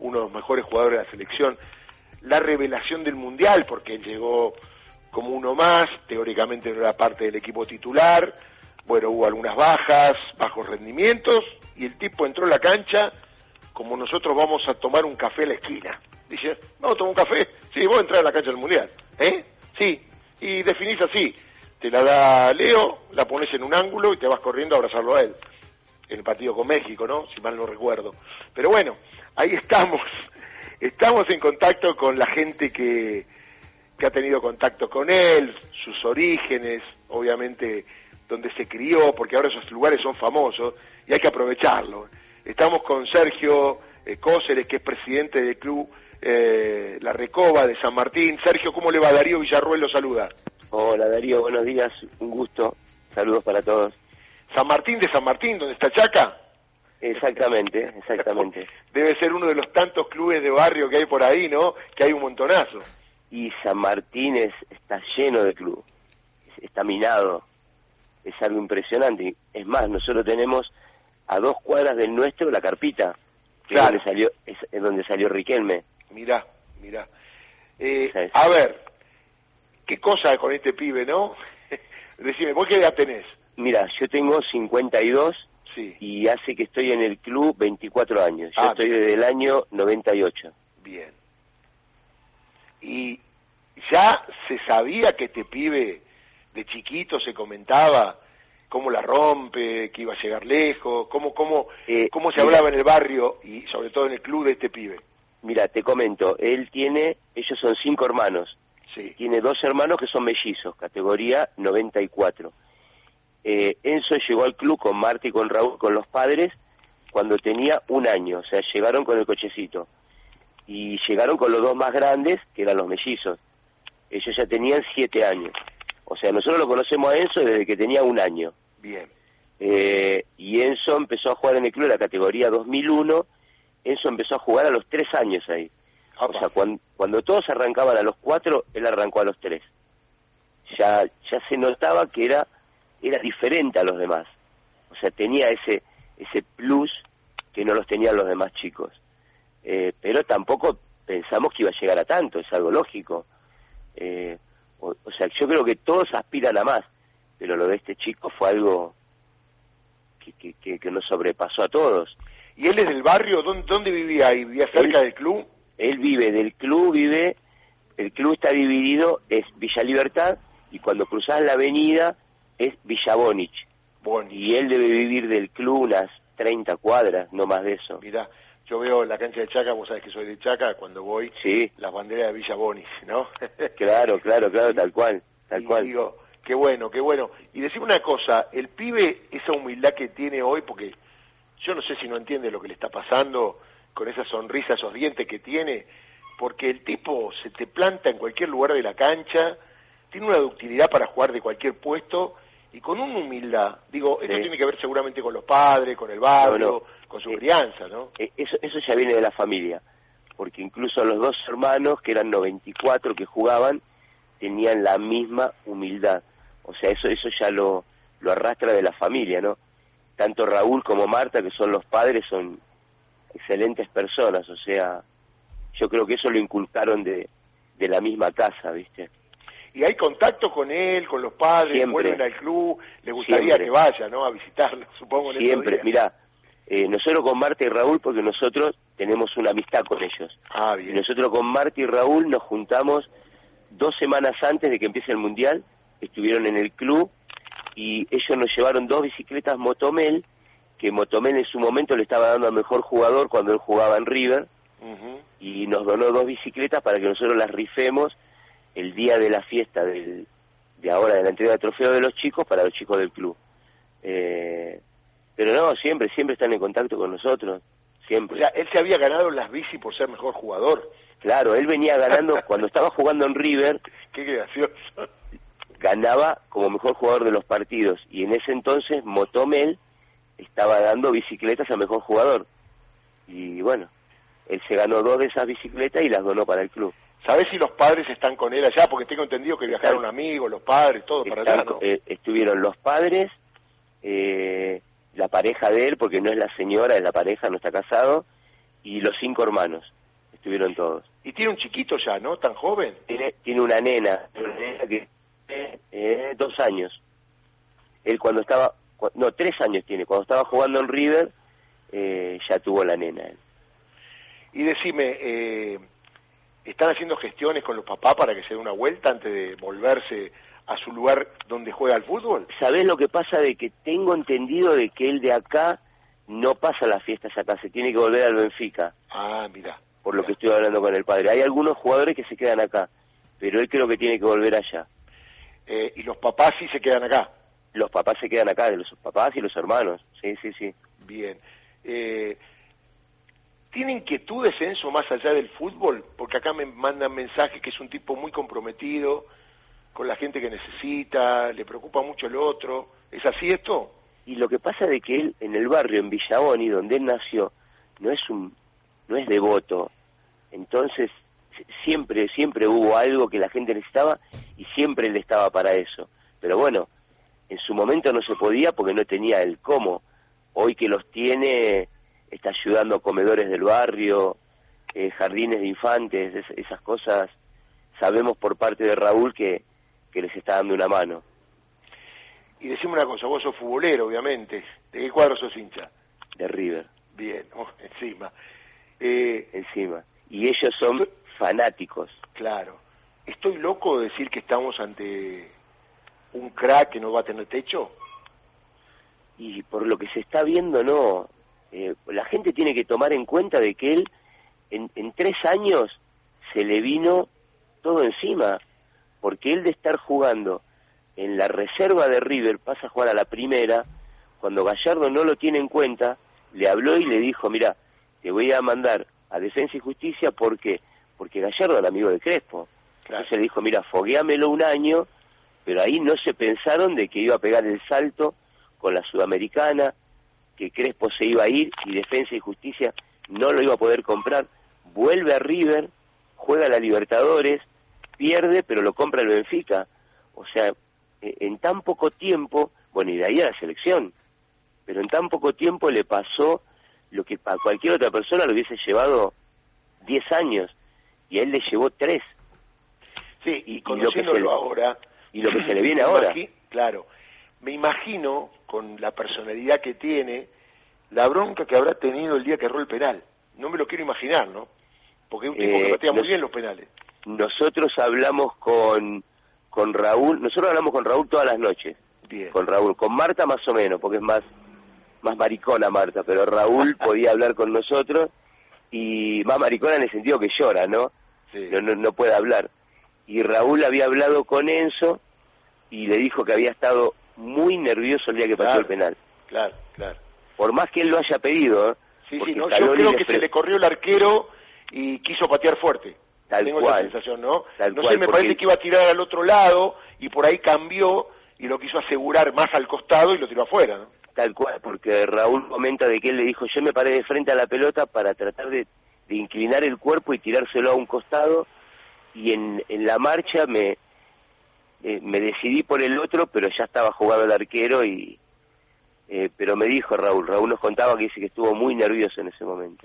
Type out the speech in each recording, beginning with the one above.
uno de los mejores jugadores de la selección, la revelación del Mundial, porque él llegó como uno más, teóricamente no era parte del equipo titular, bueno, hubo algunas bajas, bajos rendimientos, y el tipo entró en la cancha como nosotros vamos a tomar un café a la esquina. Dice, vamos a tomar un café, sí, vos entrar a la cancha del Mundial, ¿eh? Sí, y definís así, te la da Leo, la pones en un ángulo y te vas corriendo a abrazarlo a él. En el partido con México, ¿no? Si mal no recuerdo. Pero bueno, ahí estamos. Estamos en contacto con la gente que, que ha tenido contacto con él, sus orígenes, obviamente donde se crió, porque ahora esos lugares son famosos y hay que aprovecharlo. Estamos con Sergio eh, Cóceres, que es presidente del club eh, La Recoba de San Martín. Sergio, ¿cómo le va? Darío Villarruel lo saluda. Hola Darío, buenos días, un gusto, saludos para todos. San Martín de San Martín, donde está Chaca. Exactamente, exactamente. Debe ser uno de los tantos clubes de barrio que hay por ahí, ¿no? Que hay un montonazo. Y San Martín es, está lleno de club, está minado, es algo impresionante. Es más, nosotros tenemos a dos cuadras del nuestro la carpita, que es, donde salió, es, donde salió Riquelme. Mirá, mirá. Eh, a ver, ¿qué cosa con este pibe, no? Decime, ¿vos qué edad tenés? Mira, yo tengo 52 sí. y hace que estoy en el club 24 años. Yo ah, estoy desde el año 98. Bien. Y ya se sabía que este pibe de chiquito se comentaba cómo la rompe, que iba a llegar lejos, cómo, cómo, eh, cómo se hablaba en el barrio y sobre todo en el club de este pibe. Mira, te comento, él tiene, ellos son cinco hermanos, sí. tiene dos hermanos que son mellizos, categoría 94. Eh, Enzo llegó al club con Marta y con Raúl, con los padres, cuando tenía un año, o sea, llegaron con el cochecito. Y llegaron con los dos más grandes, que eran los mellizos. Ellos ya tenían siete años. O sea, nosotros lo conocemos a Enzo desde que tenía un año. Bien. Eh, y Enzo empezó a jugar en el club de la categoría 2001. Enzo empezó a jugar a los tres años ahí. O sea, cuando, todos arrancaban a los cuatro, él arrancó a los tres. Ya, ya se notaba que era, era diferente a los demás. O sea, tenía ese, ese plus que no los tenían los demás chicos. Eh, pero tampoco pensamos que iba a llegar a tanto, es algo lógico. Eh, o, sea, yo creo que todos aspiran a más, pero lo de este chico fue algo que, que, que, nos sobrepasó a todos. ¿Y él es del barrio? ¿Dónde, dónde vivía ahí? ¿Vivía cerca del club? Él vive del club, vive, el club está dividido, es Villa Libertad, y cuando cruzas la avenida es Villa Bonich. Y él debe vivir del club unas 30 cuadras, no más de eso. Mira, yo veo la cancha de Chaca, vos sabés que soy de Chaca, cuando voy, sí. las banderas de Villa Bonis, ¿no? claro, claro, claro, tal cual, tal cual. Digo, qué bueno, qué bueno. Y decime una cosa, el pibe, esa humildad que tiene hoy, porque yo no sé si no entiende lo que le está pasando con esa sonrisa, esos dientes que tiene, porque el tipo se te planta en cualquier lugar de la cancha, tiene una ductilidad para jugar de cualquier puesto y con una humildad. Digo, esto tiene que ver seguramente con los padres, con el barrio, con su eh, crianza, ¿no? Eh, eso, eso ya viene de la familia, porque incluso los dos hermanos, que eran 94 que jugaban, tenían la misma humildad. O sea, eso, eso ya lo, lo arrastra de la familia, ¿no? Tanto Raúl como Marta, que son los padres, son excelentes personas, o sea, yo creo que eso lo inculcaron de, de la misma casa, ¿viste? Y hay contacto con él, con los padres, Siempre. vuelven al club, le gustaría que vaya, ¿no? A visitarlo, supongo. En Siempre, mira, eh, nosotros con Marta y Raúl, porque nosotros tenemos una amistad con ellos. Ah, bien. nosotros con Marta y Raúl nos juntamos dos semanas antes de que empiece el Mundial, estuvieron en el club y ellos nos llevaron dos bicicletas Motomel, que Motomel en su momento le estaba dando al mejor jugador cuando él jugaba en River, y nos donó dos bicicletas para que nosotros las rifemos el día de la fiesta del, de ahora, de la entrega de trofeo de los chicos para los chicos del club. Eh, pero no, siempre, siempre están en contacto con nosotros, siempre. O sea, él se había ganado las bici por ser mejor jugador. Claro, él venía ganando, cuando estaba jugando en River, Qué gracioso. ganaba como mejor jugador de los partidos, y en ese entonces Motomel estaba dando bicicletas a mejor jugador. Y bueno, él se ganó dos de esas bicicletas y las donó para el club. ¿Sabés si los padres están con él allá? Porque tengo entendido que viajaron amigos, los padres, todo para allá, ¿no? Eh, estuvieron los padres, eh, la pareja de él, porque no es la señora, es la pareja, no está casado, y los cinco hermanos, estuvieron todos. Y tiene un chiquito ya, ¿no? Tan joven. Tiene, tiene una nena, una nena que eh, dos años. Él cuando estaba, no, tres años tiene, cuando estaba jugando en River, eh, ya tuvo la nena. Él. Y decime, eh, ¿están haciendo gestiones con los papás para que se dé una vuelta antes de volverse a su lugar donde juega el fútbol? ¿Sabés lo que pasa? De que tengo entendido de que él de acá no pasa las fiestas acá, se tiene que volver al Benfica. Ah, mira. Por lo que estoy hablando con el padre. Hay algunos jugadores que se quedan acá, pero él creo que tiene que volver allá. Eh, ¿Y los papás sí se quedan acá? Los papás se quedan acá, los papás y los hermanos, sí, sí, sí. Bien. Eh, ¿Tiene inquietudes Enzo más allá del fútbol? Porque acá me mandan mensajes que es un tipo muy comprometido con la gente que necesita, le preocupa mucho el otro. ¿Es así esto? Y lo que pasa de que él en el barrio, en Villaboni, donde él nació, no es un, no es devoto. Entonces siempre, siempre hubo algo que la gente necesitaba y siempre él estaba para eso. Pero bueno, en su momento no se podía porque no tenía el cómo. Hoy que los tiene, está ayudando a comedores del barrio, eh, jardines de infantes, esas cosas, sabemos por parte de Raúl que, que les está dando una mano. Y decime una cosa, vos sos futbolero, obviamente. ¿De qué cuadro sos hincha? De River. Bien, oh, encima. Eh, encima. Y ellos son fanáticos. Claro. ¿Estoy loco de decir que estamos ante un crack que no va a tener techo? Y por lo que se está viendo, no. Eh, la gente tiene que tomar en cuenta de que él en, en tres años se le vino todo encima, porque él de estar jugando en la reserva de River pasa a jugar a la primera, cuando Gallardo no lo tiene en cuenta, le habló y le dijo, mira, te voy a mandar a Defensa y Justicia porque porque Gallardo era amigo de Crespo. Entonces le dijo, mira, fogueámelo un año, pero ahí no se pensaron de que iba a pegar el salto con la Sudamericana, que Crespo se iba a ir y Defensa y Justicia no lo iba a poder comprar. Vuelve a River, juega la Libertadores, pierde, pero lo compra el Benfica. O sea, e, en tan poco tiempo, bueno, y de ahí a la selección, pero en tan poco tiempo le pasó lo que a cualquier otra persona le hubiese llevado 10 años y a él le llevó tres. Sí, y, conociéndolo ahora... Y lo que se le viene ahora. claro, me imagino, con la personalidad que tiene, la bronca que habrá tenido el día que erró el penal. No me lo quiero imaginar, ¿no? Porque es un tipo que patea muy bien los penales. Nosotros hablamos con, con Raúl, nosotros hablamos con Raúl todas las noches. Bien. Con Raúl, con Marta más o menos, porque es más, más maricona Marta, pero Raúl podía hablar con nosotros y más maricona en el sentido que llora, ¿no? No, no, puede hablar. Y Raúl había hablado con Enzo y le dijo que había estado muy nervioso el día que pasó el penal. Claro, claro. Por más que él lo haya pedido, ¿eh? Sí, sí, no, yo creo que se le corrió el arquero y quiso patear fuerte. Tal Tengo cual. esa sensación, ¿no? no sé, me parece que iba a tirar al otro lado y por ahí cambió y lo quiso asegurar más al costado y lo tiró afuera, ¿no? Tal cual, porque Raúl comenta de que él le dijo, yo me paré de frente a la pelota para tratar de, inclinar el cuerpo y tirárselo a un costado, y en, en la marcha me, eh, me decidí por el otro, pero ya estaba jugado el arquero y... Eh, pero me dijo Raúl, Raúl nos contaba que dice que estuvo muy nervioso en ese momento.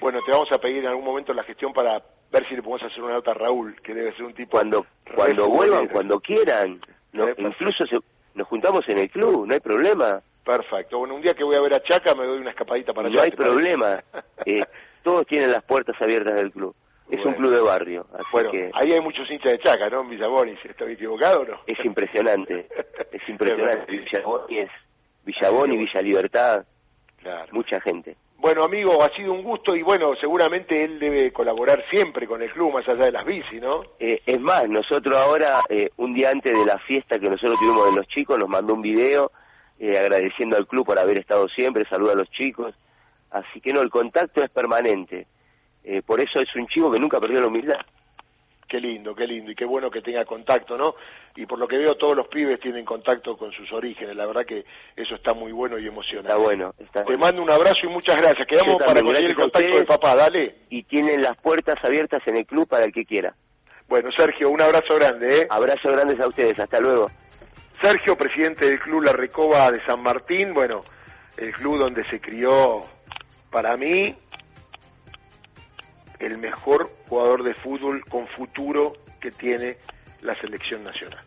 Bueno, te vamos a pedir en algún momento la gestión para ver si le podemos hacer una nota a Raúl, que debe ser un tipo... Cuando, cuando vuelvan, cuando quieran, no, incluso nos juntamos en el club, no hay problema. Perfecto. Bueno, un día que voy a ver a Chaca me doy una escapadita para allá. No hay problema. eh, todos tienen las puertas abiertas del club. Es un club de barrio. Así bueno, que... ahí hay muchos hinchas de Chaca, ¿no? En Villaboni, ¿estoy equivocado o no? Es impresionante. es impresionante. Villaboni es Villaboni, Villa Libertad. Claro. Mucha gente. Bueno, amigo, ha sido un gusto y bueno, seguramente él debe colaborar siempre con el club, más allá de las bici, ¿no? Eh, es más, nosotros ahora, eh, un día antes de la fiesta que nosotros tuvimos de los chicos, nos mandó un video eh, agradeciendo al club por haber estado siempre, saluda a los chicos. Así que no, el contacto es permanente. Eh, por eso es un chico que nunca perdió la humildad. Qué lindo, qué lindo y qué bueno que tenga contacto, ¿no? Y por lo que veo todos los pibes tienen contacto con sus orígenes, la verdad que eso está muy bueno y emocionante. Está bueno. Te mando un abrazo y muchas gracias. Quedamos para conseguir el contacto del papá, dale. Y tienen las puertas abiertas en el club para el que quiera. Bueno, Sergio, un abrazo grande, ¿eh? Abrazo grandes a ustedes, hasta luego. Sergio, presidente del Club La Recoba de San Martín, bueno, el club donde se crió, para mí, el mejor jugador de fútbol con futuro que tiene la selección nacional.